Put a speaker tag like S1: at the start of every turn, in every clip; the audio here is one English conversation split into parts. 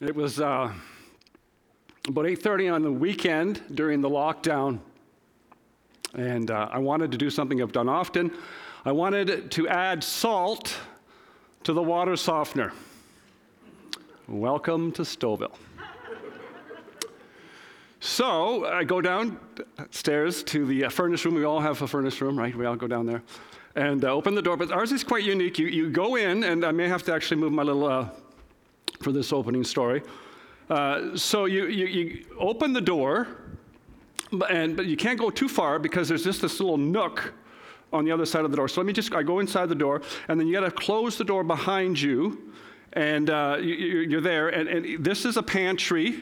S1: It was uh, about 8:30 on the weekend during the lockdown, and uh, I wanted to do something I've done often. I wanted to add salt to the water softener. Welcome to Stouffville. so I go downstairs to the uh, furnace room. We all have a furnace room, right? We all go down there and uh, open the door. But ours is quite unique. You, you go in, and I may have to actually move my little uh, for this opening story. Uh, so you, you, you, open the door, and, but you can't go too far because there's just this little nook on the other side of the door. So let me just, I go inside the door, and then you got to close the door behind you, and uh, you, are there. And, and this is a pantry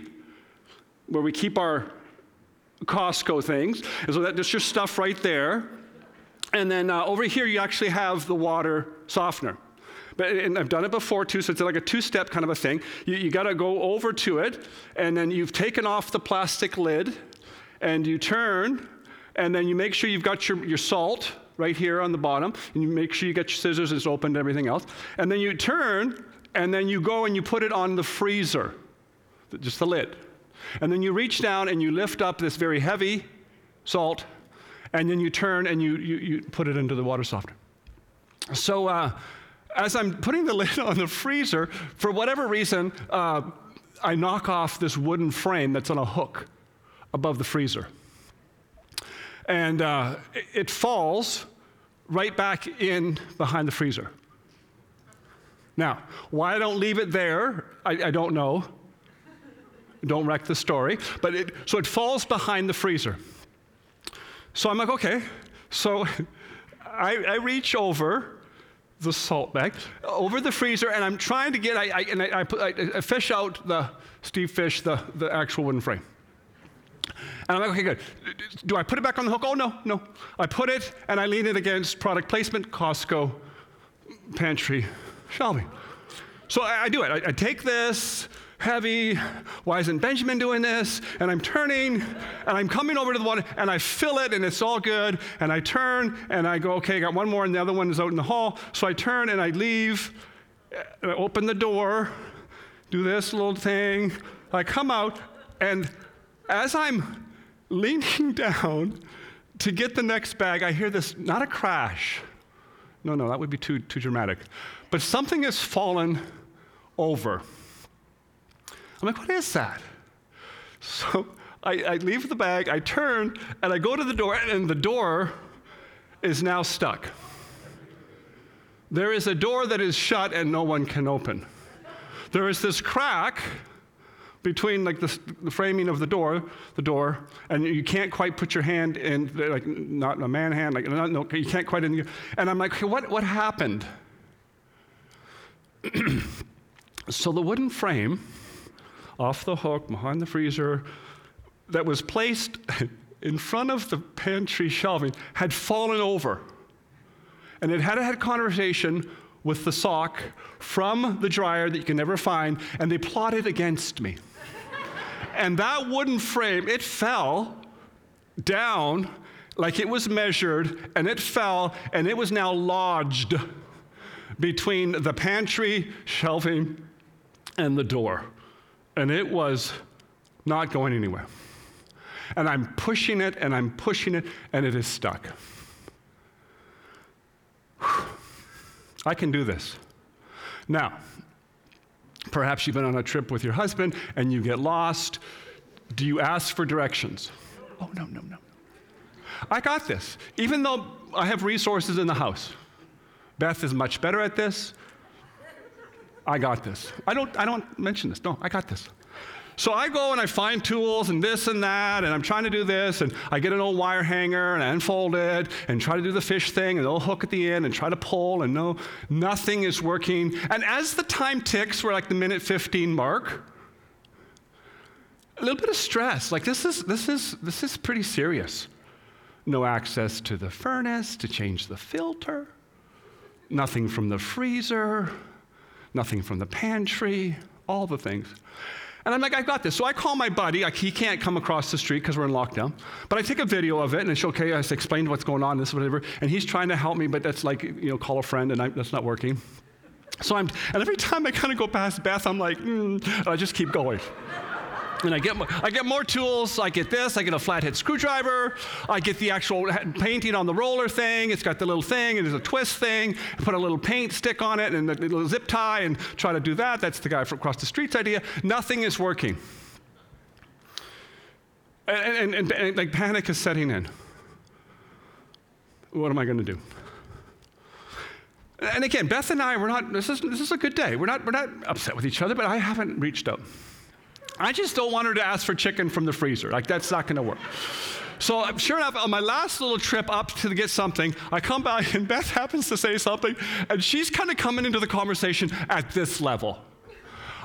S1: where we keep our Costco things. And so that, there's your stuff right there. And then uh, over here, you actually have the water softener. But, and I've done it before too, so it's like a two step kind of a thing. You, you got to go over to it, and then you've taken off the plastic lid, and you turn, and then you make sure you've got your, your salt right here on the bottom, and you make sure you get your scissors, it's open and everything else. And then you turn, and then you go and you put it on the freezer, just the lid. And then you reach down and you lift up this very heavy salt, and then you turn and you, you, you put it into the water softener. So, uh, as I'm putting the lid on the freezer, for whatever reason, uh, I knock off this wooden frame that's on a hook above the freezer. And uh, it falls right back in behind the freezer. Now, why I don't leave it there, I, I don't know. Don't wreck the story. But it, so it falls behind the freezer. So I'm like, okay. So I, I reach over the salt bag over the freezer, and I'm trying to get, I, I and I, I, put, I, fish out the Steve Fish, the, the actual wooden frame. And I'm like, okay, good. Do I put it back on the hook? Oh, no, no. I put it and I lean it against product placement, Costco, pantry, shelving. So I, I do it. I, I take this, heavy. Why isn't Benjamin doing this? And I'm turning and I'm coming over to the one and I fill it and it's all good. And I turn and I go, okay, I got one more and the other one is out in the hall. So I turn and I leave and I open the door, do this little thing. I come out and as I'm leaning down to get the next bag, I hear this not a crash. No, no, that would be too, too dramatic. But something has fallen over. I'm like, what is that? So I, I leave the bag, I turn, and I go to the door, and the door is now stuck. There is a door that is shut and no one can open. There is this crack between like the, the, framing of the door, the door, and you can't quite put your hand in, like not a man hand, like not, no, you can't quite in. And I'm like, what, what happened? so the wooden frame off the hook behind the freezer that was placed in front of the pantry shelving had fallen over. And it had had conversation with the sock from the dryer that you can never find, and they plotted against me. and that wooden frame, it fell down like it was measured, and it fell, and it was now lodged between the pantry shelving and the door and it was not going anywhere. And I'm pushing it and I'm pushing it, and it is stuck. I can do this. Now, perhaps you've been on a trip with your husband and you get lost. Do you ask for directions? Oh, no, no, no. I got this. Even though I have resources in the house, Beth is much better at this. I got this. I don't, I don't mention this. No, I got this. So I go and I find tools and this and that, and I'm trying to do this, and I get an old wire hanger and I unfold it and try to do the fish thing and the hook at the end and try to pull, and no, nothing is working. And as the time ticks, we're like the minute 15 mark. A little bit of stress. Like this is this is this is pretty serious. No access to the furnace to change the filter. Nothing from the freezer nothing from the pantry, all the things. And I'm like, I've got this. So I call my buddy. Like, he can't come across the street because we're in lockdown. But I take a video of it and it's okay. I explained what's going on, this, whatever. And he's trying to help me, but that's like, you know, call a friend and I, that's not working. So I'm, and every time I kind of go past Beth, I'm like, mm, I just keep going. And I get, I get more tools. I get this. I get a flathead screwdriver. I get the actual painting on the roller thing. It's got the little thing, and there's a twist thing. I put a little paint stick on it and a little zip tie and try to do that. That's the guy from across the street's idea. Nothing is working. And, and, and, and like panic is setting in. What am I going to do? And again, Beth and I, we're not, this is, this is a good day. We're not, we're not upset with each other, but I haven't reached out. I just don't want her to ask for chicken from the freezer. Like, that's not going to work. So, sure enough, on my last little trip up to get something, I come back and Beth happens to say something, and she's kind of coming into the conversation at this level.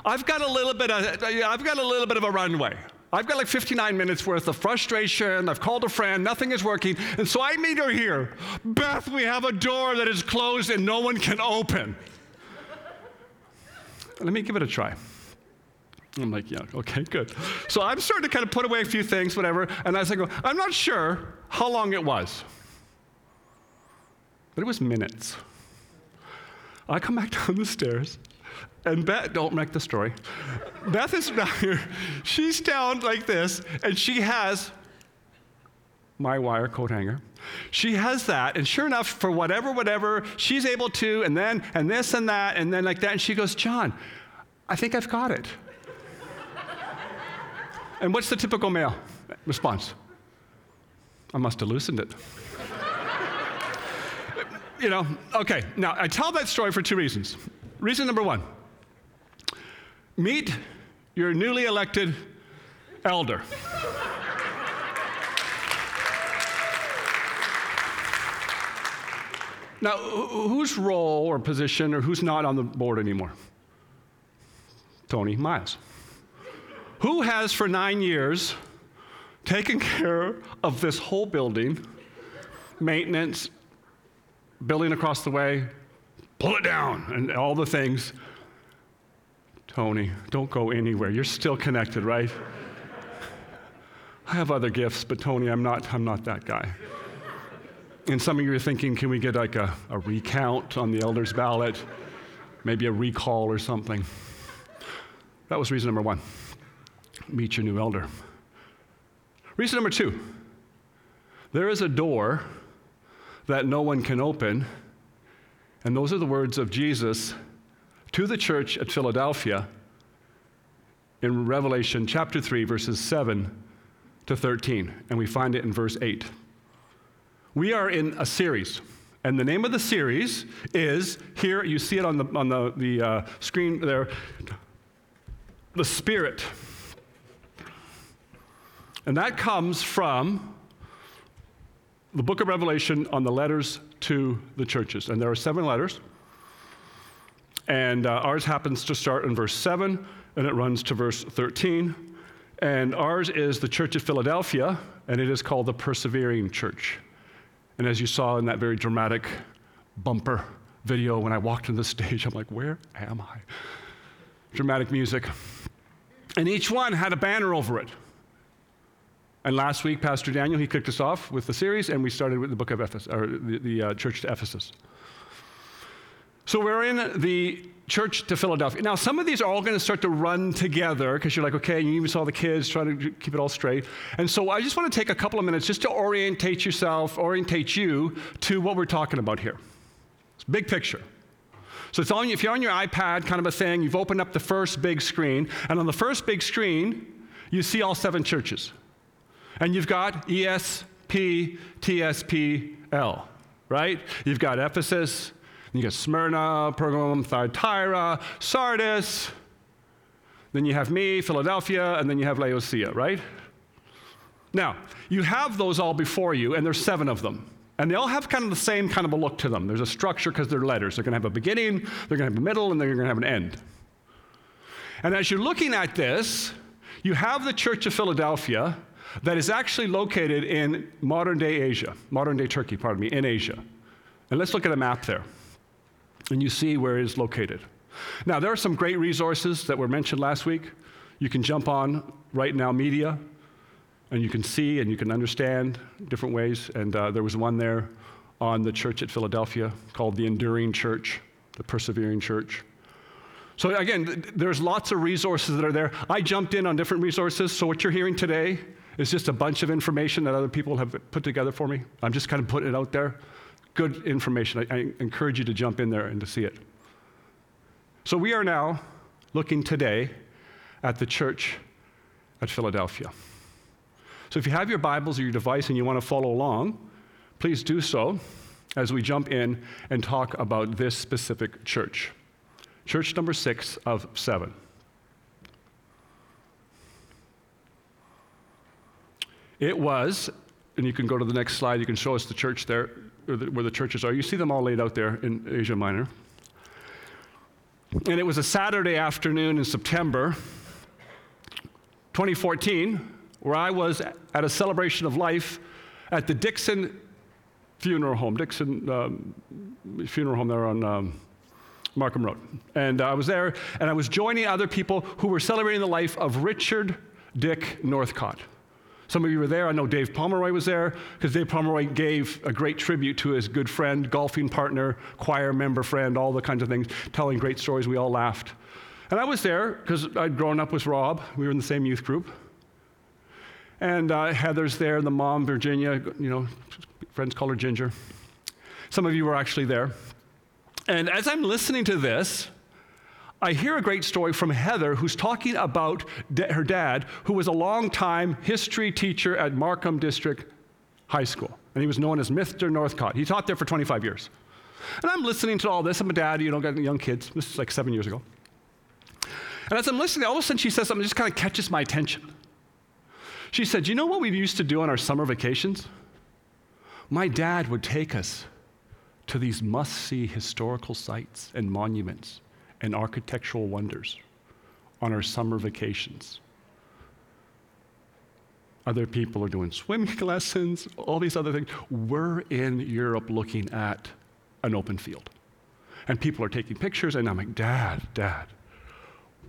S1: I've got a little bit of, I've got a little bit of a runway. I've got like 59 minutes worth of frustration. I've called a friend, nothing is working. And so I meet her here. Beth, we have a door that is closed and no one can open. Let me give it a try. I'm like, yeah, okay, good. So I'm starting to kind of put away a few things, whatever. And as I go, I'm not sure how long it was, but it was minutes. I come back down the stairs. And Beth, don't wreck the story. Beth is down here. She's down like this, and she has my wire coat hanger. She has that, and sure enough, for whatever, whatever, she's able to, and then, and this and that, and then like that. And she goes, John, I think I've got it. And what's the typical male response? I must have loosened it. you know, okay, now I tell that story for two reasons. Reason number one Meet your newly elected elder. now, whose role or position or who's not on the board anymore? Tony Miles. Who has for nine years taken care of this whole building, maintenance, building across the way, pull it down, and all the things Tony, don't go anywhere. You're still connected, right? I have other gifts, but Tony, I'm not, I'm not that guy. And some of you are thinking, can we get like a, a recount on the elder's ballot? Maybe a recall or something. That was reason number one meet your new elder. Reason number two there is a door that no one can open, and those are the words of Jesus to the church at Philadelphia in Revelation chapter 3, verses 7 to 13. And we find it in verse 8. We are in a series. And the name of the series is here, you see it on the, on the, the uh, screen there The Spirit. And that comes from the book of Revelation on the letters to the churches. And there are seven letters. And uh, ours happens to start in verse 7 and it runs to verse 13. And ours is the Church of Philadelphia, and it is called the Persevering Church. And as you saw in that very dramatic bumper video when I walked on the stage, I'm like, where am I? Dramatic music. And each one had a banner over it. And last week, Pastor Daniel, he kicked us off with the series, and we started with the book of Ephesus, or the, the uh, church to Ephesus. So we're in the church to Philadelphia. Now, some of these are all going to start to run together because you're like, okay, you even saw the kids trying to keep it all straight. And so I just want to take a couple of minutes just to orientate yourself, orientate you to what we're talking about here. It's big picture. So it's on, if you're on your iPad, kind of a thing, you've opened up the first big screen, and on the first big screen, you see all seven churches. And you've got ESP, TSPL, right? You've got Ephesus, you got Smyrna, Pergamum, Thyatira, Sardis. Then you have me, Philadelphia, and then you have Laodicea, right? Now, you have those all before you, and there's seven of them. And they all have kind of the same kind of a look to them. There's a structure because they're letters. They're going to have a beginning, they're going to have a middle, and they're going to have an end. And as you're looking at this, you have the Church of Philadelphia that is actually located in modern day Asia, modern day Turkey, pardon me, in Asia. And let's look at a map there and you see where it is located. Now, there are some great resources that were mentioned last week. You can jump on RightNow Media, and you can see and you can understand different ways. And uh, there was one there on the church at Philadelphia called the Enduring Church, the Persevering Church. So, again, there's lots of resources that are there. I jumped in on different resources, so what you're hearing today is just a bunch of information that other people have put together for me. I'm just kind of putting it out there. Good information. I, I encourage you to jump in there and to see it. So, we are now looking today at the church at Philadelphia. So, if you have your Bibles or your device and you want to follow along, please do so as we jump in and talk about this specific church. Church number six of seven. It was, and you can go to the next slide, you can show us the church there, where the churches are. You see them all laid out there in Asia Minor. And it was a Saturday afternoon in September 2014, where I was at a celebration of life at the Dixon Funeral Home, Dixon um, Funeral Home there on um, Markham Road. And uh, I was there, and I was joining other people who were celebrating the life of Richard Dick Northcott. Some of you were there. I know Dave Pomeroy was there because Dave Pomeroy gave a great tribute to his good friend, golfing partner, choir member friend, all the kinds of things, telling great stories. We all laughed. And I was there because I'd grown up with Rob. We were in the same youth group. And uh, Heather's there, the mom, Virginia, you know, friends call her Ginger. Some of you were actually there. And as I'm listening to this, I hear a great story from Heather, who's talking about her dad, who was a long-time history teacher at Markham District High School. And he was known as Mr. Northcott. He taught there for 25 years. And I'm listening to all this. I'm a dad, you know, got young kids. This is like seven years ago. And as I'm listening, all of a sudden she says something that just kind of catches my attention. She said, You know what we used to do on our summer vacations? My dad would take us to these must see historical sites and monuments and architectural wonders on our summer vacations. Other people are doing swimming lessons, all these other things. We're in Europe looking at an open field. And people are taking pictures, and I'm like, Dad, Dad,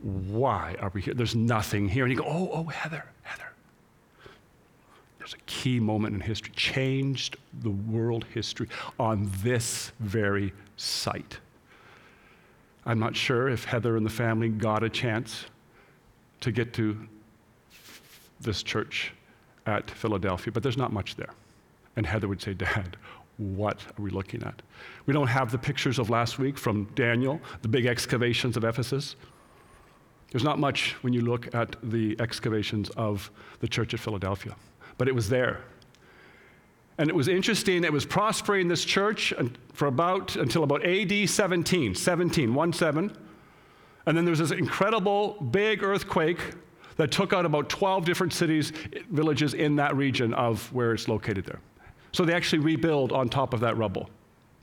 S1: why are we here? There's nothing here. And you go, Oh, oh, Heather, Heather. There's a key moment in history, changed the world history on this very site. I'm not sure if Heather and the family got a chance to get to this church at Philadelphia, but there's not much there. And Heather would say, Dad, what are we looking at? We don't have the pictures of last week from Daniel, the big excavations of Ephesus. There's not much when you look at the excavations of the church at Philadelphia, but it was there. And it was interesting, it was prospering this church for about until about AD 17, 17, 1 7. And then there was this incredible big earthquake that took out about 12 different cities, villages in that region of where it's located there. So they actually rebuild on top of that rubble,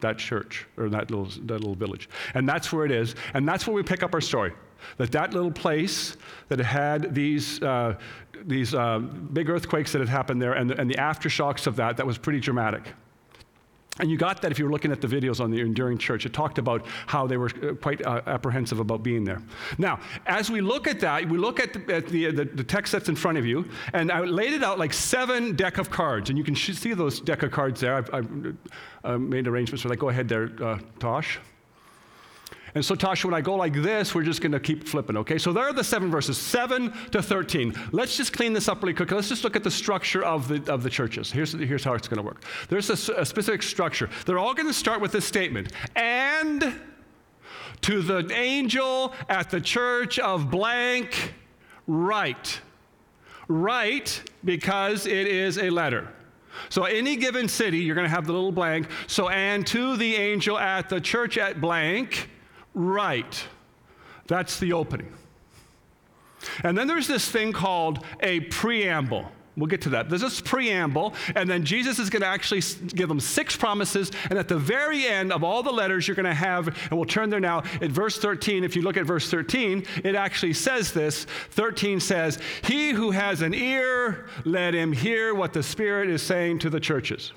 S1: that church, or that little, that little village. And that's where it is. And that's where we pick up our story. That that little place that had these, uh, these uh, big earthquakes that had happened there and the, and the aftershocks of that, that was pretty dramatic. And you got that if you were looking at the videos on the Enduring Church. It talked about how they were uh, quite uh, apprehensive about being there. Now, as we look at that, we look at, the, at the, the, the, text that's in front of you, and I laid it out like seven deck of cards. And you can see those deck of cards there. I've, I've uh, made arrangements for that. Go ahead there, uh, Tosh. And so, Tasha, when I go like this, we're just going to keep flipping, okay? So there are the seven verses, 7 to 13. Let's just clean this up really quick. Let's just look at the structure of the, of the churches. Here's, here's how it's going to work there's a, a specific structure. They're all going to start with this statement And to the angel at the church of blank, write. Write because it is a letter. So, any given city, you're going to have the little blank. So, and to the angel at the church at blank, right. That's the opening. And then there's this thing called a preamble. We'll get to that. There's this preamble, and then Jesus is going to actually give them six promises. And at the very end of all the letters, you're going to have, and we'll turn there now, at verse 13. If you look at verse 13, it actually says this 13 says, He who has an ear, let him hear what the Spirit is saying to the churches.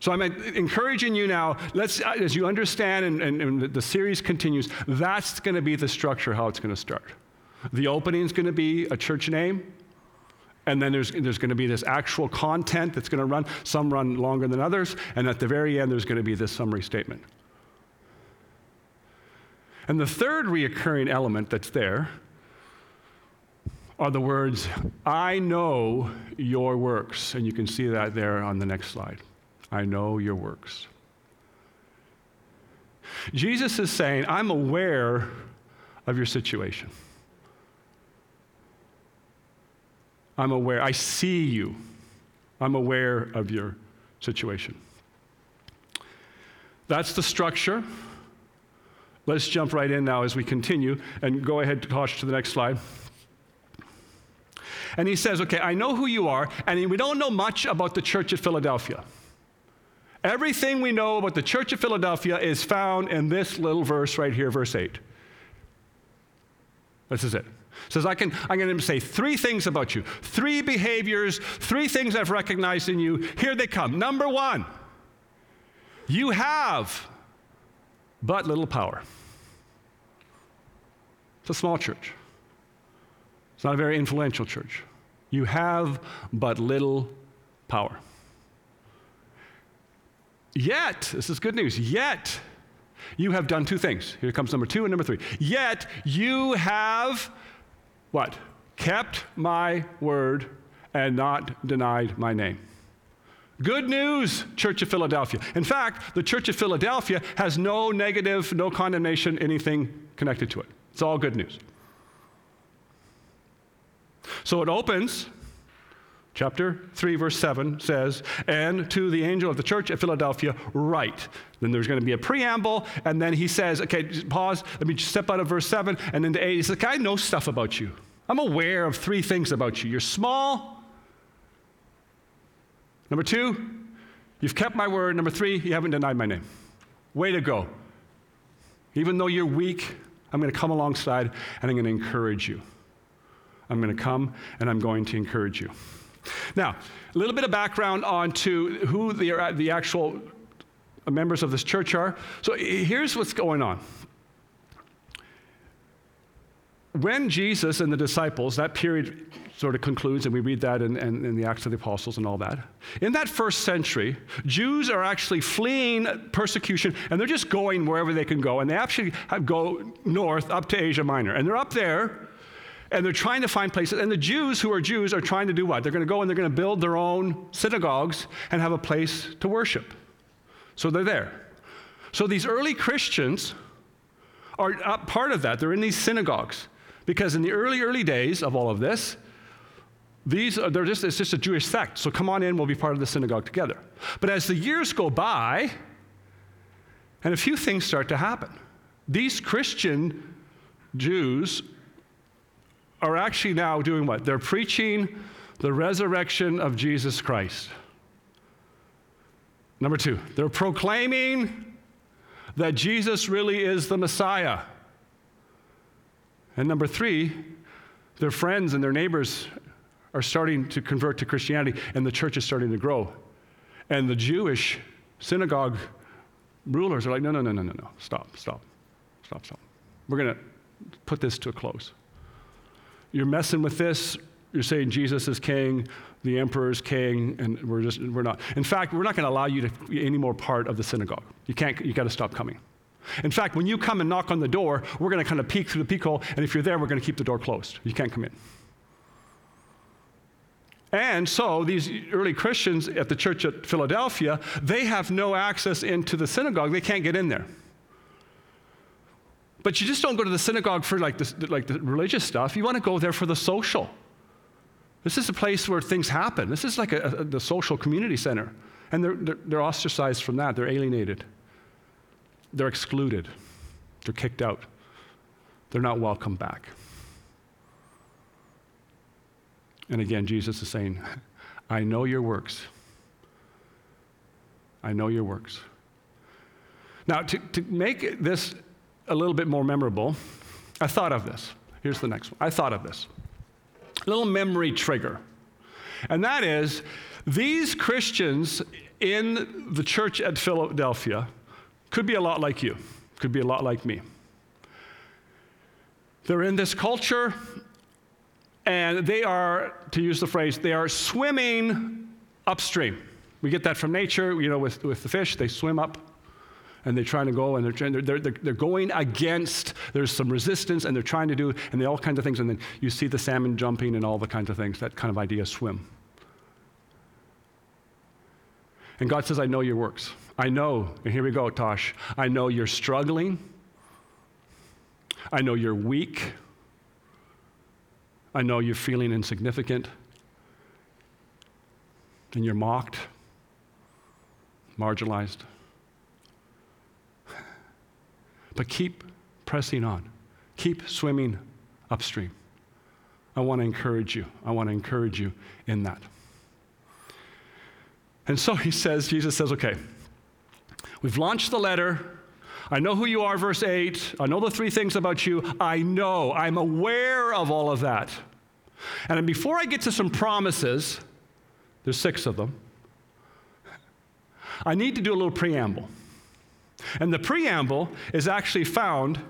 S1: So I'm encouraging you now, let's, as you understand and, and, and the series continues, that's going to be the structure how it's going to start. The opening is going to be a church name, and then there's, there's going to be this actual content that's going to run. Some run longer than others, and at the very end, there's going to be this summary statement. And the third reoccurring element that's there are the words, I know your works. And you can see that there on the next slide. I know your works. Jesus is saying, I'm aware of your situation. I'm aware. I see you. I'm aware of your situation. That's the structure. Let's jump right in now as we continue and go ahead, Tosh, to the next slide. And he says, Okay, I know who you are, and we don't know much about the church at Philadelphia. Everything we know about the church of Philadelphia is found in this little verse right here, verse 8. This is it. it says, I can, I'm going to say three things about you, three behaviors, three things I've recognized in you. Here they come. Number one, you have but little power. It's a small church, it's not a very influential church. You have but little power. Yet, this is good news, yet you have done two things. Here comes number two and number three. Yet you have what? Kept my word and not denied my name. Good news, Church of Philadelphia. In fact, the Church of Philadelphia has no negative, no condemnation, anything connected to it. It's all good news. So it opens Chapter 3, verse 7 says, And to the angel of the church at Philadelphia, write. Then there's going to be a preamble, and then he says, Okay, pause. Let me just step out of verse 7 and then into 8. He says, I know stuff about you. I'm aware of three things about you. You're small. Number two, you've kept my word. Number three, you haven't denied my name. Way to go. Even though you're weak, I'm going to come alongside and I'm going to encourage you. I'm going to come and I'm going to encourage you. Now, a little bit of background on to who the, uh, the actual members of this church are. So here's what's going on. When Jesus and the disciples, that period sort of concludes, and we read that in, in, in, the Acts of the Apostles and all that. In that first century, Jews are actually fleeing persecution, and they're just going wherever they can go. And they actually go north up to Asia Minor. And they're up there and they're trying to find places. And the Jews who are Jews are trying to do what? They're going to go and they're going to build their own synagogues and have a place to worship. So they're there. So these early Christians are part of that. They're in these synagogues. Because in the early, early days of all of this, these are, they're just, it's just a Jewish sect. So come on in, we'll be part of the synagogue together. But as the years go by, and a few things start to happen, these Christian Jews are actually now doing what? They're preaching the resurrection of Jesus Christ. Number two, they're proclaiming that Jesus really is the Messiah. And number three, their friends and their neighbors are starting to convert to Christianity, and the church is starting to grow. And the Jewish synagogue rulers are like, no, no, no, no, no, no, stop, stop, stop, stop. We're going to put this to a close you're messing with this, you're saying Jesus is king, the emperor is king, and we're just, we're not. In fact, we're not going to allow you to be any more part of the synagogue. You can't, you got to stop coming. In fact, when you come and knock on the door, we're going to kind of peek through the peek hole, and if you're there, we're going to keep the door closed. You can't come in. And so these early Christians at the church at Philadelphia, they have no access into the synagogue. They can't get in there. But you just don't go to the synagogue for like, the like the religious stuff. You want to go there for the social. This is a place where things happen. This is like a, a, the social community center. And they're, they're, they're ostracized from that. They're alienated. They're excluded. They're kicked out. They're not welcome back. And again, Jesus is saying, I know your works. I know your works. Now, to, to make this a little bit more memorable, I thought of this. Here's the next one. I thought of this. A little memory trigger. And that is these Christians in the church at Philadelphia could be a lot like you, could be a lot like me. They're in this culture, and they are, to use the phrase, they are swimming upstream. We get that from nature, you know, with, with the fish, they swim up and they're trying to go and they're, trying, they're, they're, they're going against, there's some resistance and they're trying to do, and they all kinds of things. And then you see the salmon jumping and all the kinds of things, that kind of idea, swim. And God says, I know your works. I know, and here we go, Tosh. I know you're struggling. I know you're weak. I know you're feeling insignificant. And you're mocked, marginalized. But keep pressing on, keep swimming upstream. I want to encourage you. I want to encourage you in that. And so he says, Jesus says, okay, we've launched the letter. I know who you are, verse 8. I know the three things about you. I know. I'm aware of all of that. And before I get to some promises, there's six of them, I need to do a little preamble. And the preamble is actually found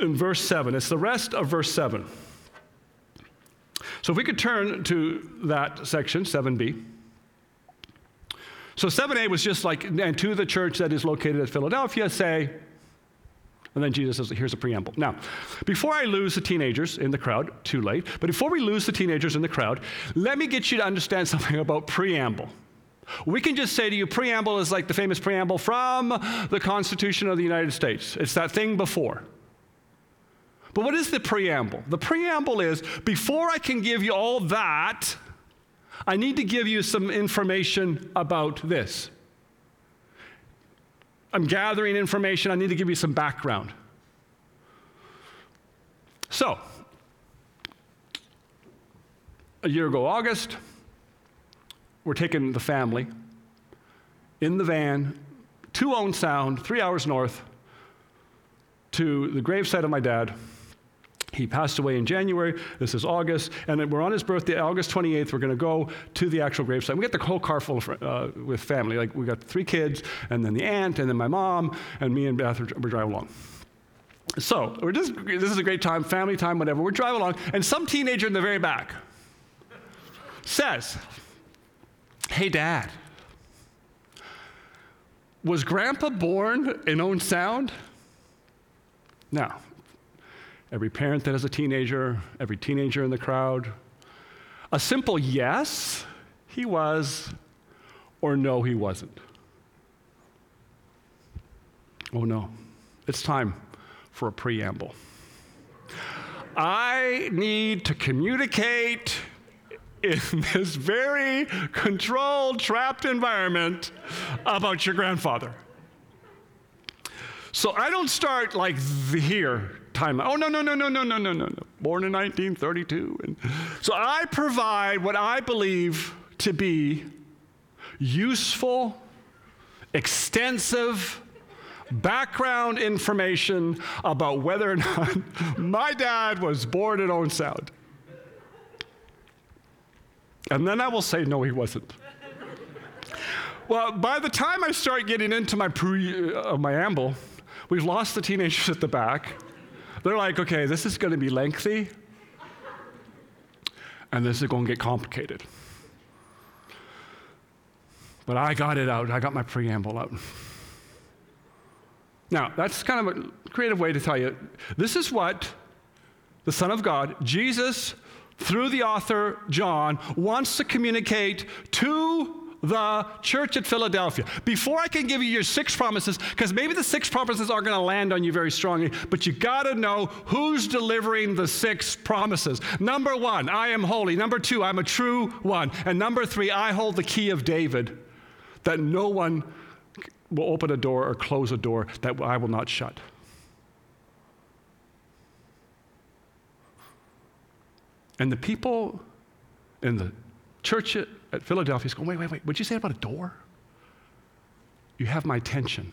S1: in verse 7. It's the rest of verse 7. So if we could turn to that section, 7b. So 7a was just like, and to the church that is located at Philadelphia, say, and then Jesus says, here's a preamble. Now, before I lose the teenagers in the crowd, too late, but before we lose the teenagers in the crowd, let me get you to understand something about preamble. We can just say to you, preamble is like the famous preamble from the Constitution of the United States. It's that thing before. But what is the preamble? The preamble is before I can give you all that, I need to give you some information about this. I'm gathering information, I need to give you some background. So, a year ago, August, we're taking the family in the van to Owen Sound, three hours north, to the gravesite of my dad he passed away in January. This is August. And we're on his birthday, August 28th. We're going to go to the actual gravesite. We get the whole car full of, uh, with family. Like, we got three kids, and then the aunt, and then my mom, and me and Beth, we're driving along. So, we're just, this is a great time, family time, whatever. We're driving along, and some teenager in the very back says, Hey, Dad, was Grandpa born in Owen Sound? Now, every parent that has a teenager, every teenager in the crowd. A simple yes, he was, or no, he wasn't. Oh no, it's time for a preamble. I need to communicate in this very controlled, trapped environment about your grandfather. So I don't start like here time. Oh, no, no, no, no, no, no, no, no, no. Born in 1932. And so I provide what I believe to be useful, extensive background information about whether or not my dad was born in Owen Sound. And then I will say, no, he wasn't. well, by the time I start getting into my, pre, uh, my amble, we've lost the teenagers at the back. They're like, okay, this is going to be lengthy, and this is going to get complicated. But I got it out. I got my preamble out. Now, that's kind of a creative way to tell you this is what the Son of God, Jesus, through the author John, wants to communicate to the church at Philadelphia. Before I can give you your six promises, because maybe the six promises aren't going to land on you very strongly, but you got to know who's delivering the six promises. Number one, I am holy. Number two, I'm a true one. And number three, I hold the key of David that no one will open a door or close a door that I will not shut. And the people in the church at Philadelphia is going, wait, wait, wait, what'd you say about a door? You have my attention.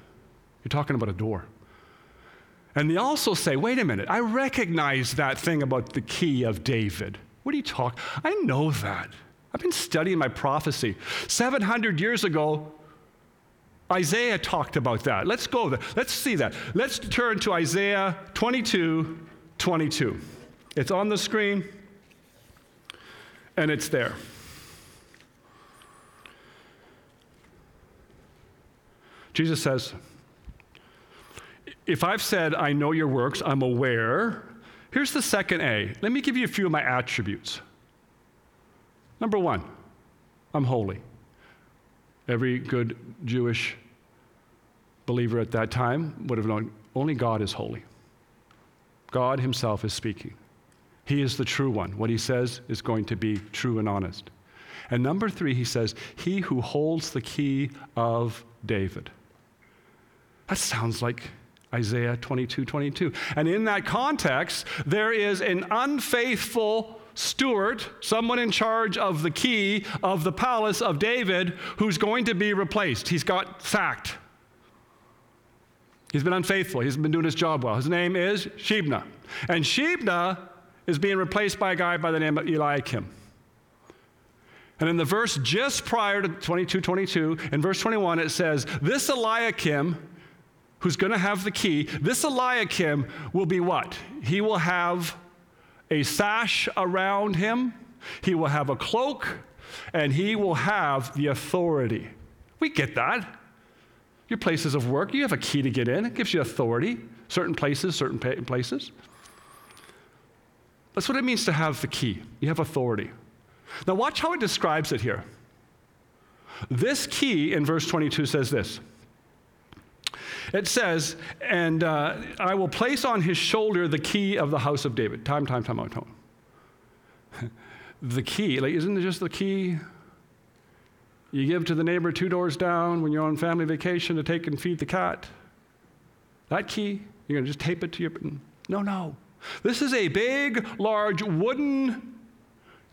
S1: You're talking about a door. And they also say, wait a minute, I recognize that thing about the key of David. What are you talking? I know that. I've been studying my prophecy. 700 years ago, Isaiah talked about that. Let's go there. Let's see that. Let's turn to Isaiah 22 22. It's on the screen, and it's there. Jesus says, if I've said, I know your works, I'm aware, here's the second A. Let me give you a few of my attributes. Number one, I'm holy. Every good Jewish believer at that time would have known only God is holy. God Himself is speaking. He is the true one. What He says is going to be true and honest. And number three, He says, He who holds the key of David. That sounds like Isaiah 22 22. And in that context, there is an unfaithful steward, someone in charge of the key of the palace of David, who's going to be replaced. He's got sacked. He's been unfaithful. He's been doing his job well. His name is Shebna. And Shebna is being replaced by a guy by the name of Eliakim. And in the verse just prior to 22 22, in verse 21, it says, This Eliakim, who's going to have the key, this Eliakim will be what? He will have a sash around him, he will have a cloak, and he will have the authority. We get that. Your places of work, you have a key to get in, it gives you authority. Certain places, certain places. That's what it means to have the key. You have authority. Now, watch how it describes it here. This key in verse 22 says this it says, And uh, I will place on his shoulder the key of the house of David. Time, time, time, out, time. the key, like, isn't it just the key you give to the neighbor two doors down when you're on family vacation to take and feed the cat? That key, you're going to just tape it to your. No, no. This is a big, large wooden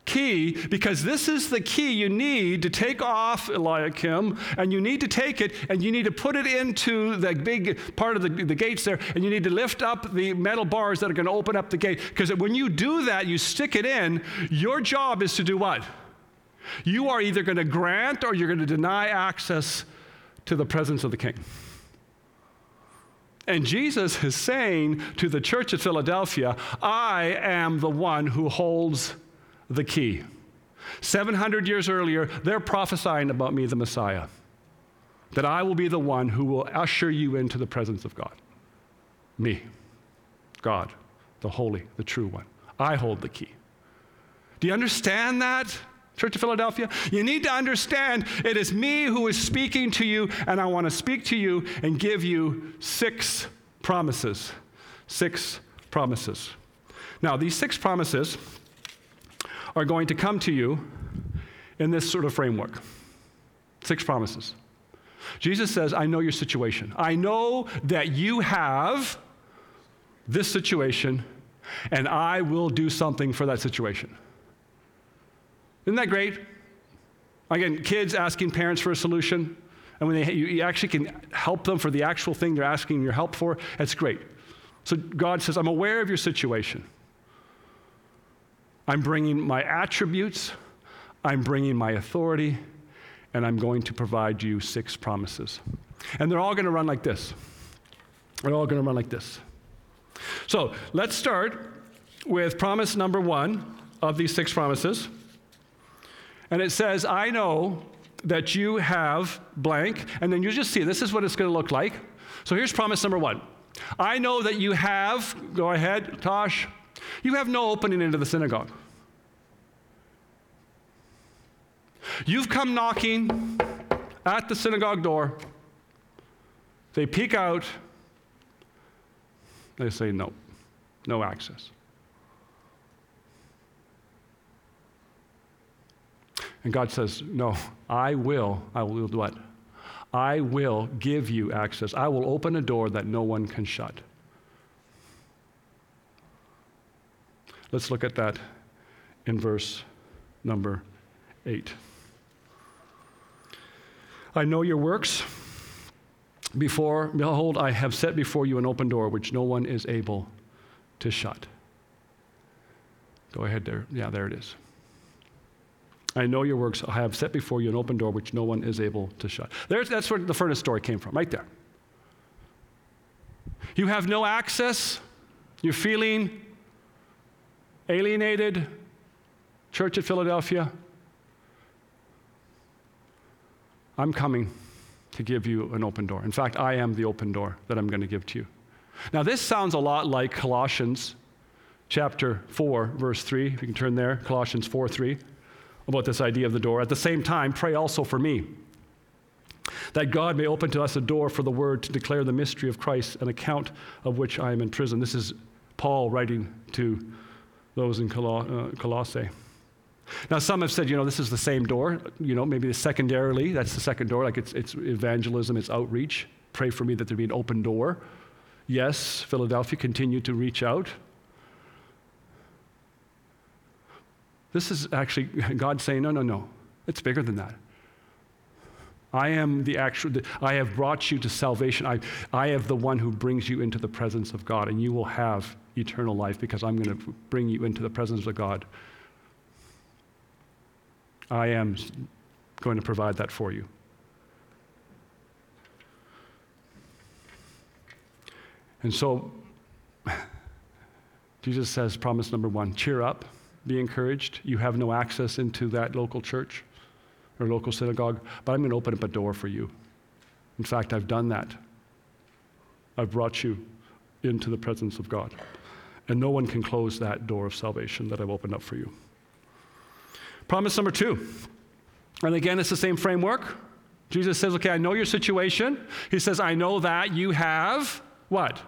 S1: key because this is the key you need to take off Eliakim, and you need to take it and you need to put it into the big part of the, the gates there, and you need to lift up the metal bars that are going to open up the gate. Because when you do that, you stick it in, your job is to do what? You are either going to grant or you're going to deny access to the presence of the king. And Jesus is saying to the church at Philadelphia, I am the one who holds the key. 700 years earlier, they're prophesying about me, the Messiah, that I will be the one who will usher you into the presence of God. Me, God, the holy, the true one. I hold the key. Do you understand that? Church of Philadelphia, you need to understand it is me who is speaking to you, and I want to speak to you and give you six promises. Six promises. Now, these six promises are going to come to you in this sort of framework. Six promises. Jesus says, I know your situation. I know that you have this situation, and I will do something for that situation. Isn't that great? Again, kids asking parents for a solution, and when they, you actually can help them for the actual thing they're asking your help for, that's great. So God says, I'm aware of your situation. I'm bringing my attributes, I'm bringing my authority, and I'm going to provide you six promises. And they're all going to run like this. They're all going to run like this. So let's start with promise number one of these six promises. And it says, I know that you have blank. And then you just see this is what it's going to look like. So here's promise number one I know that you have, go ahead, Tosh, you have no opening into the synagogue. You've come knocking at the synagogue door. They peek out. They say, no, no access. And God says, No, I will. I will do what? I will give you access. I will open a door that no one can shut. Let's look at that in verse number 8. I know your works. Before, behold, I have set before you an open door which no one is able to shut. Go ahead there. Yeah, there it is. I know your works. I have set before you an open door which no one is able to shut. There's, that's where the furnace story came from, right there. You have no access. You're feeling alienated. Church at Philadelphia. I'm coming to give you an open door. In fact, I am the open door that I'm going to give to you. Now, this sounds a lot like Colossians chapter 4, verse 3. If you can turn there, Colossians 4 3, about this idea of the door. At the same time, pray also for me, that God may open to us a door for the word to declare the mystery of Christ, an account of which I am in prison. This is Paul writing to those in Col- uh, Colossae. Now, some have said, you know, this is the same door. You know, maybe secondarily, that's the second door, like it's, it's evangelism, it's outreach. Pray for me that there be an open door. Yes, Philadelphia continued to reach out. This is actually God saying, no, no, no. It's bigger than that. I am the actual, I have brought you to salvation. I, I have the one who brings you into the presence of God, and you will have eternal life because I'm going to bring you into the presence of God. I am going to provide that for you. And so, Jesus says, promise number one cheer up, be encouraged. You have no access into that local church or local synagogue, but I'm going to open up a door for you. In fact, I've done that. I've brought you into the presence of God. And no one can close that door of salvation that I've opened up for you. Promise number two. And again, it's the same framework. Jesus says, Okay, I know your situation. He says, I know that you have what?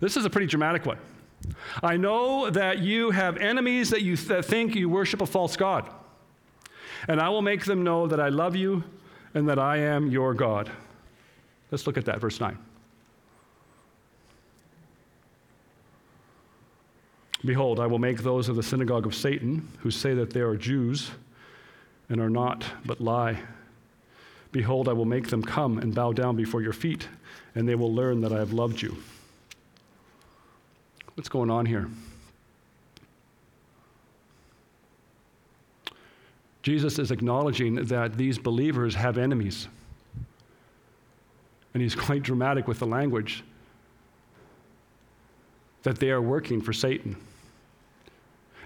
S1: This is a pretty dramatic one. I know that you have enemies that you th- think you worship a false God. And I will make them know that I love you and that I am your God. Let's look at that, verse 9. Behold, I will make those of the synagogue of Satan who say that they are Jews and are not, but lie. Behold, I will make them come and bow down before your feet, and they will learn that I have loved you. What's going on here? Jesus is acknowledging that these believers have enemies. And he's quite dramatic with the language that they are working for Satan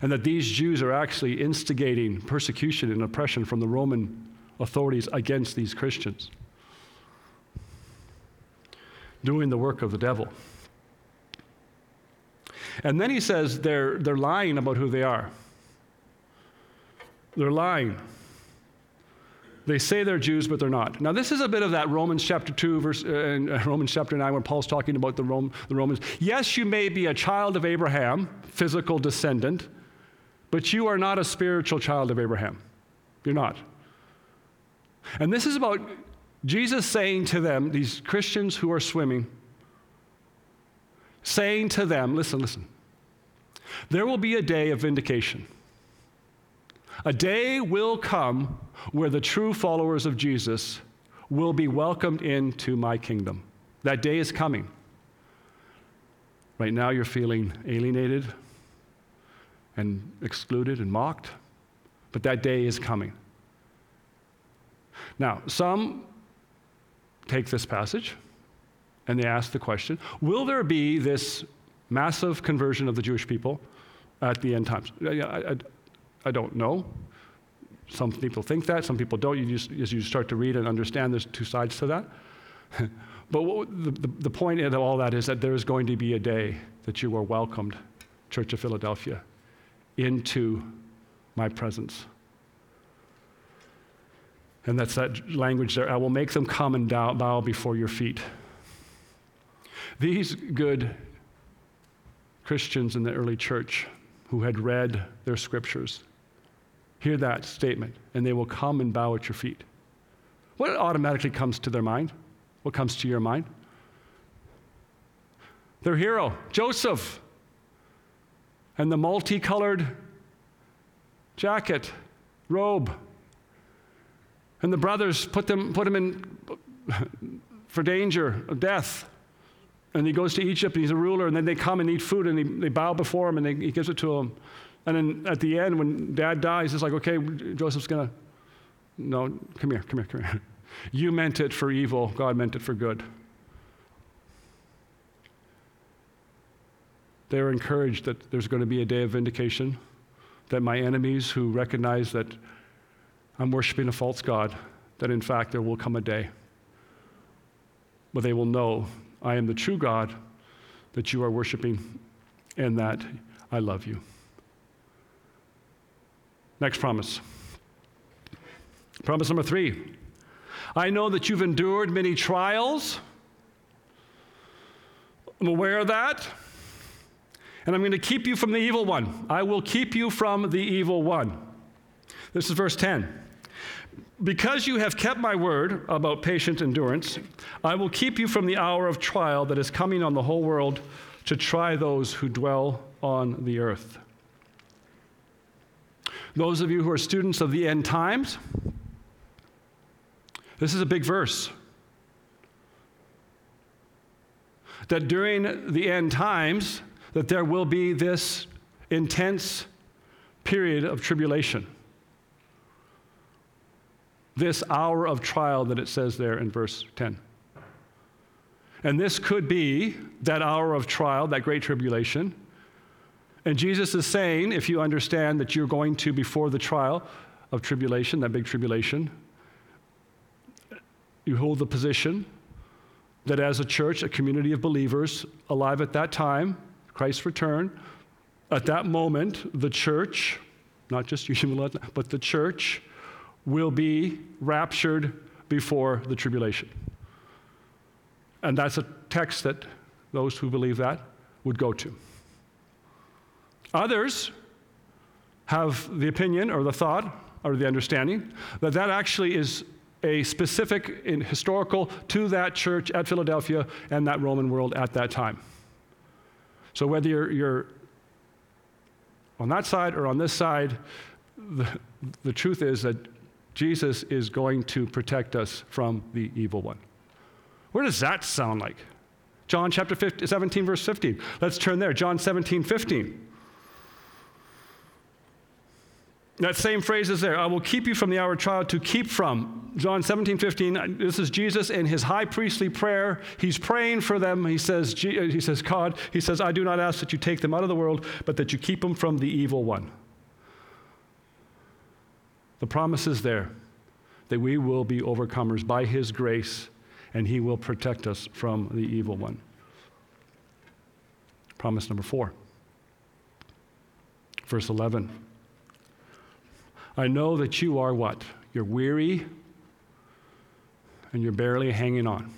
S1: and that these Jews are actually instigating persecution and oppression from the Roman authorities against these Christians, doing the work of the devil. And then he says they're, they're lying about who they are. They're lying. They say they're Jews, but they're not. Now, this is a bit of that Romans chapter 2, verse, uh, and uh, Romans chapter 9, when Paul's talking about the, Rome, the Romans. Yes, you may be a child of Abraham, physical descendant, but you are not a spiritual child of Abraham. You're not. And this is about Jesus saying to them, these Christians who are swimming, saying to them, listen, listen, there will be a day of vindication. A day will come where the true followers of Jesus will be welcomed into my kingdom. That day is coming. Right now, you're feeling alienated, and excluded and mocked, but that day is coming. Now, some take this passage and they ask the question Will there be this massive conversion of the Jewish people at the end times? I, I, I don't know. Some people think that, some people don't. You just, as you start to read and understand, there's two sides to that. but what, the, the, the point of all that is that there is going to be a day that you are welcomed, Church of Philadelphia, into my presence. And that's that language there. I will make them come and bow before your feet. These good Christians in the early church who had read their scriptures hear that statement, and they will come and bow at your feet. What automatically comes to their mind? What comes to your mind? Their hero, Joseph and the multicolored jacket, robe. And the brothers put, them, put him in for danger of death. And he goes to Egypt and he's a ruler, and then they come and eat food and he, they bow before him and they, he gives it to them. And then at the end, when dad dies, it's like, okay, Joseph's gonna, no, come here, come here, come here. You meant it for evil, God meant it for good. They are encouraged that there's going to be a day of vindication, that my enemies who recognize that I'm worshiping a false God, that in fact there will come a day where they will know I am the true God that you are worshiping and that I love you. Next promise. Promise number three I know that you've endured many trials. I'm aware of that. And I'm going to keep you from the evil one. I will keep you from the evil one. This is verse 10. Because you have kept my word about patient endurance, I will keep you from the hour of trial that is coming on the whole world to try those who dwell on the earth. Those of you who are students of the end times, this is a big verse. That during the end times, that there will be this intense period of tribulation. This hour of trial that it says there in verse 10. And this could be that hour of trial, that great tribulation. And Jesus is saying, if you understand that you're going to, before the trial of tribulation, that big tribulation, you hold the position that as a church, a community of believers alive at that time, Christ's return, at that moment, the church, not just you, but the church, will be raptured before the tribulation. And that's a text that those who believe that would go to. Others have the opinion or the thought or the understanding that that actually is a specific in historical to that church at Philadelphia and that Roman world at that time. So whether you're, you're on that side or on this side, the, the truth is that Jesus is going to protect us from the evil one. Where does that sound like? John chapter 15, 17, verse 15. Let's turn there. John 17, 15. That same phrase is there. I will keep you from the hour of trial to keep from. John 17, 15. This is Jesus in his high priestly prayer. He's praying for them. He says, he says, God, he says, I do not ask that you take them out of the world, but that you keep them from the evil one. The promise is there that we will be overcomers by his grace and he will protect us from the evil one. Promise number four. Verse 11. I know that you are what? You're weary and you're barely hanging on.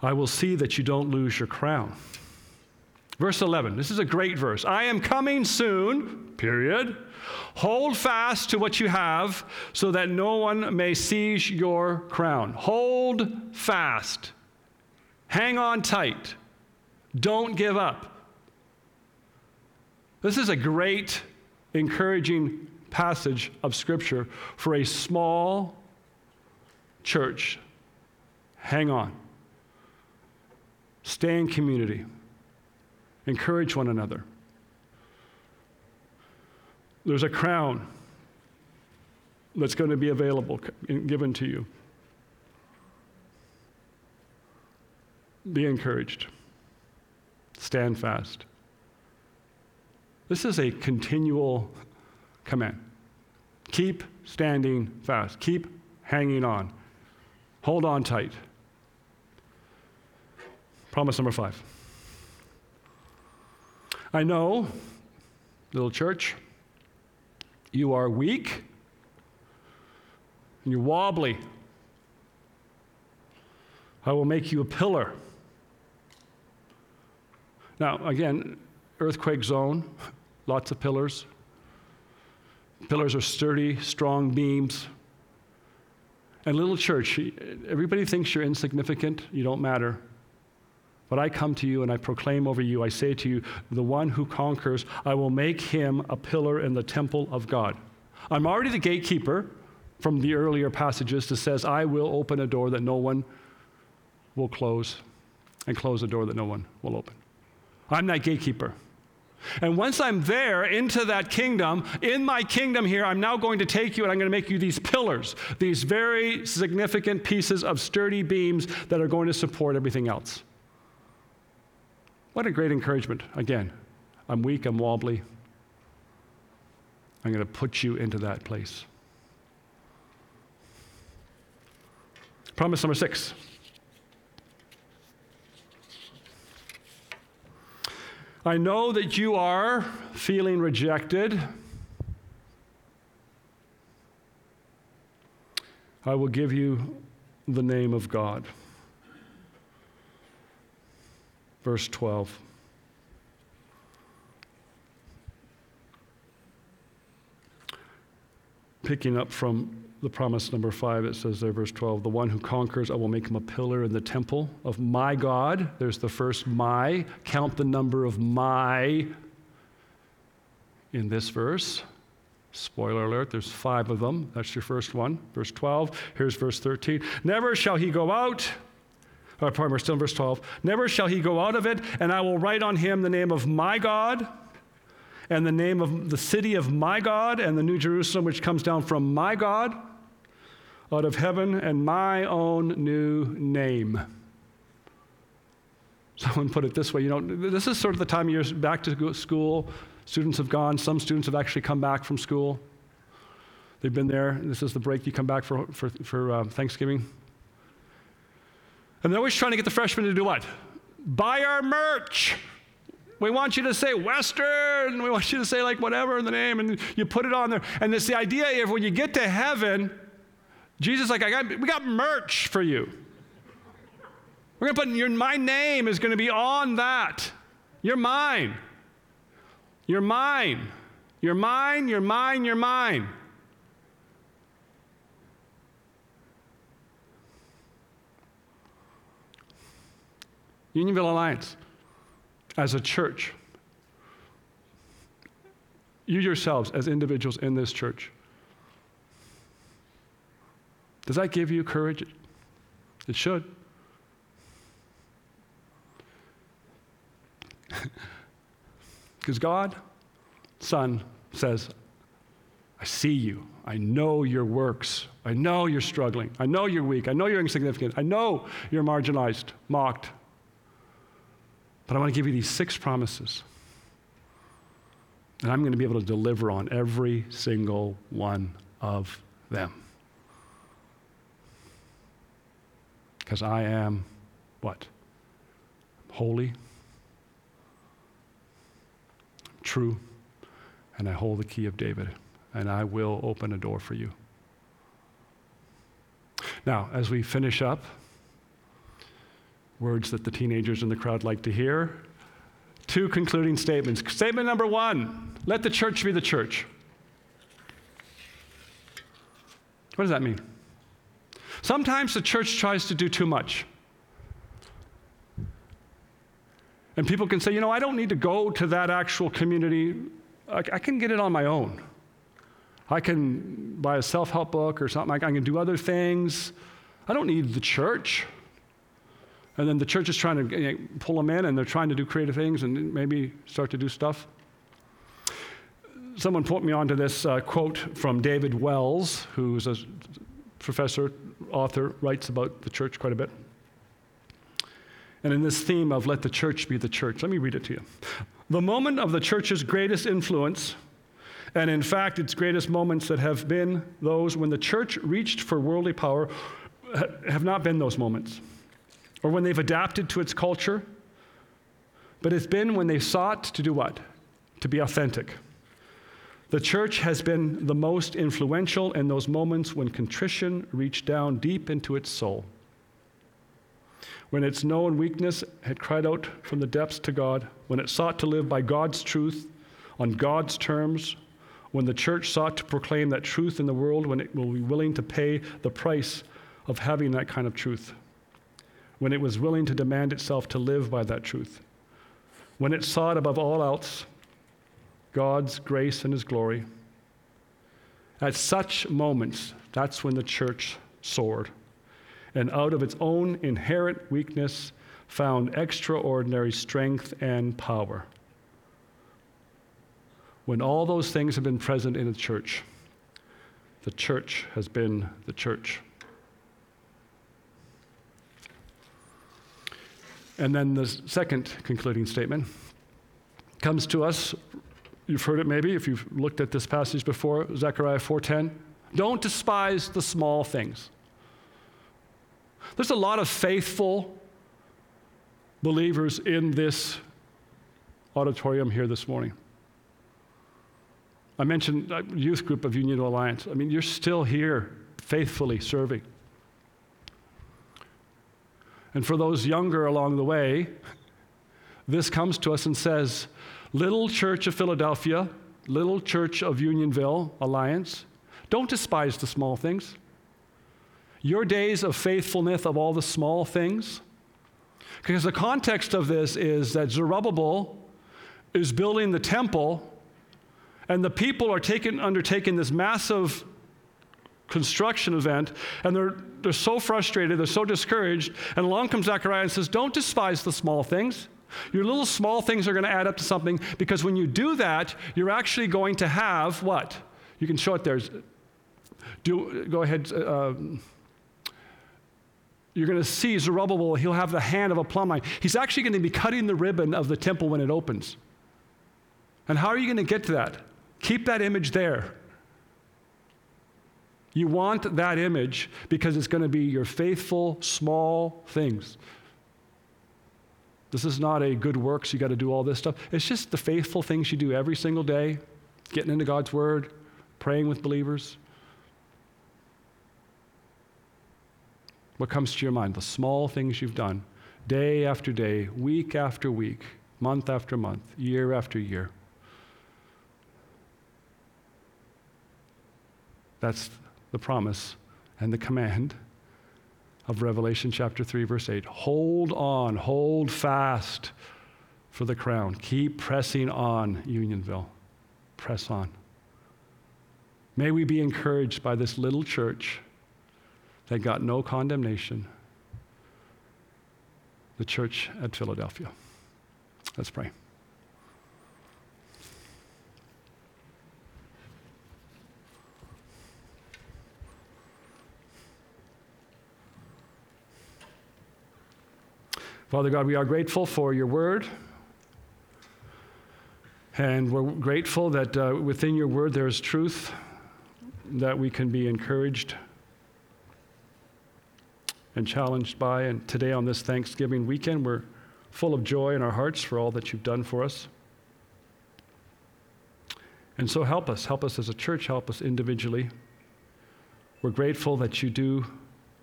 S1: I will see that you don't lose your crown. Verse 11, this is a great verse. I am coming soon, period. Hold fast to what you have so that no one may seize your crown. Hold fast. Hang on tight. Don't give up. This is a great, encouraging passage of Scripture for a small church. Hang on. Stay in community. Encourage one another. There's a crown that's going to be available, and given to you. Be encouraged. Stand fast. This is a continual command. Keep standing fast. Keep hanging on. Hold on tight. Promise number five. I know, little church, you are weak and you're wobbly. I will make you a pillar. Now, again, earthquake zone, lots of pillars. Pillars are sturdy, strong beams. And little church, everybody thinks you're insignificant, you don't matter. But I come to you and I proclaim over you, I say to you, the one who conquers, I will make him a pillar in the temple of God. I'm already the gatekeeper from the earlier passages that says, I will open a door that no one will close, and close a door that no one will open. I'm that gatekeeper. And once I'm there into that kingdom, in my kingdom here, I'm now going to take you and I'm going to make you these pillars, these very significant pieces of sturdy beams that are going to support everything else. What a great encouragement. Again, I'm weak, I'm wobbly. I'm going to put you into that place. Promise number six. I know that you are feeling rejected. I will give you the name of God. Verse 12. Picking up from the promise number five, it says there, verse 12, the one who conquers, I will make him a pillar in the temple of my God. There's the first my. Count the number of my in this verse. Spoiler alert, there's five of them. That's your first one. Verse 12. Here's verse 13. Never shall he go out. Oh, pardon, we're still in verse 12. Never shall he go out of it, and I will write on him the name of my God and the name of the city of my God and the New Jerusalem, which comes down from my God out of heaven, and my own new name. Someone put it this way you know, this is sort of the time of year back to school. Students have gone. Some students have actually come back from school. They've been there. This is the break you come back for, for, for uh, Thanksgiving. And they're always trying to get the freshmen to do what? Buy our merch. We want you to say Western. We want you to say like whatever in the name, and you put it on there. And it's the idea of when you get to heaven, Jesus like, I got, we got merch for you. We're gonna put your my name is gonna be on that. You're mine. You're mine. You're mine. You're mine. You're mine. Unionville Alliance as a church, you yourselves as individuals in this church, does that give you courage? It should. Because God, Son, says, I see you. I know your works. I know you're struggling. I know you're weak. I know you're insignificant. I know you're marginalized, mocked, but I want to give you these six promises. And I'm going to be able to deliver on every single one of them. Because I am what? Holy, true, and I hold the key of David, and I will open a door for you. Now, as we finish up, words that the teenagers in the crowd like to hear. Two concluding statements. Statement number one let the church be the church. What does that mean? Sometimes the church tries to do too much. And people can say, you know, I don't need to go to that actual community. I, I can get it on my own. I can buy a self help book or something. I can do other things. I don't need the church. And then the church is trying to you know, pull them in, and they're trying to do creative things and maybe start to do stuff. Someone put me onto this uh, quote from David Wells, who's a professor, author, writes about the church quite a bit. And in this theme of let the church be the church, let me read it to you. The moment of the church's greatest influence, and in fact its greatest moments that have been those when the church reached for worldly power, have not been those moments or when they've adapted to its culture, but it's been when they sought to do what? To be authentic. The church has been the most influential in those moments when contrition reached down deep into its soul. When its known weakness had cried out from the depths to God, when it sought to live by God's truth on God's terms, when the church sought to proclaim that truth in the world, when it will be willing to pay the price of having that kind of truth when it was willing to demand itself to live by that truth, when it sought above all else God's grace and His glory. At such moments, that's when the church soared, and out of its own inherent weakness, found extraordinary strength and power. When all those things have been present in the church, the church has been the church. And then the second concluding statement comes to us. You've heard it maybe if you've looked at this passage before, Zechariah 4:10. Don't despise the small things. There's a lot of faithful believers in this auditorium here this morning. I mentioned a youth group of Union Alliance. I mean, you're still here faithfully serving. And for those younger along the way, this comes to us and says, Little Church of Philadelphia, Little Church of Unionville Alliance, don't despise the small things. Your days of faithfulness of all the small things. Because the context of this is that Zerubbabel is building the temple, and the people are taking, undertaking this massive construction event, and they're, they're so frustrated, they're so discouraged, and along comes Zechariah and says, Don't despise the small things. Your little small things are going to add up to something because when you do that, you're actually going to have what? You can show it there. Do, go ahead. Uh, you're going to see Zerubbabel, he'll have the hand of a plumb line. He's actually going to be cutting the ribbon of the temple when it opens. And how are you going to get to that? Keep that image there. You want that image because it's going to be your faithful, small things. This is not a good works, you got to do all this stuff. It's just the faithful things you do every single day, getting into God's Word, praying with believers. What comes to your mind? The small things you've done, day after day, week after week, month after month, year after year. That's the promise and the command of Revelation chapter 3, verse 8. Hold on, hold fast for the crown. Keep pressing on, Unionville. Press on. May we be encouraged by this little church that got no condemnation, the church at Philadelphia. Let's pray. Father God, we are grateful for your word. And we're grateful that uh, within your word there is truth, that we can be encouraged and challenged by. And today, on this Thanksgiving weekend, we're full of joy in our hearts for all that you've done for us. And so, help us. Help us as a church. Help us individually. We're grateful that you do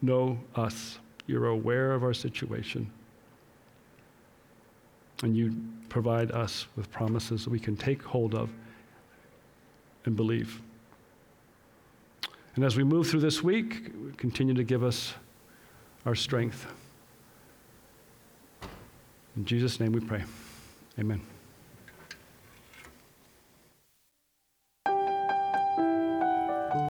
S1: know us, you're aware of our situation. And you provide us with promises that we can take hold of and believe. And as we move through this week, continue to give us our strength. In Jesus' name we pray. Amen.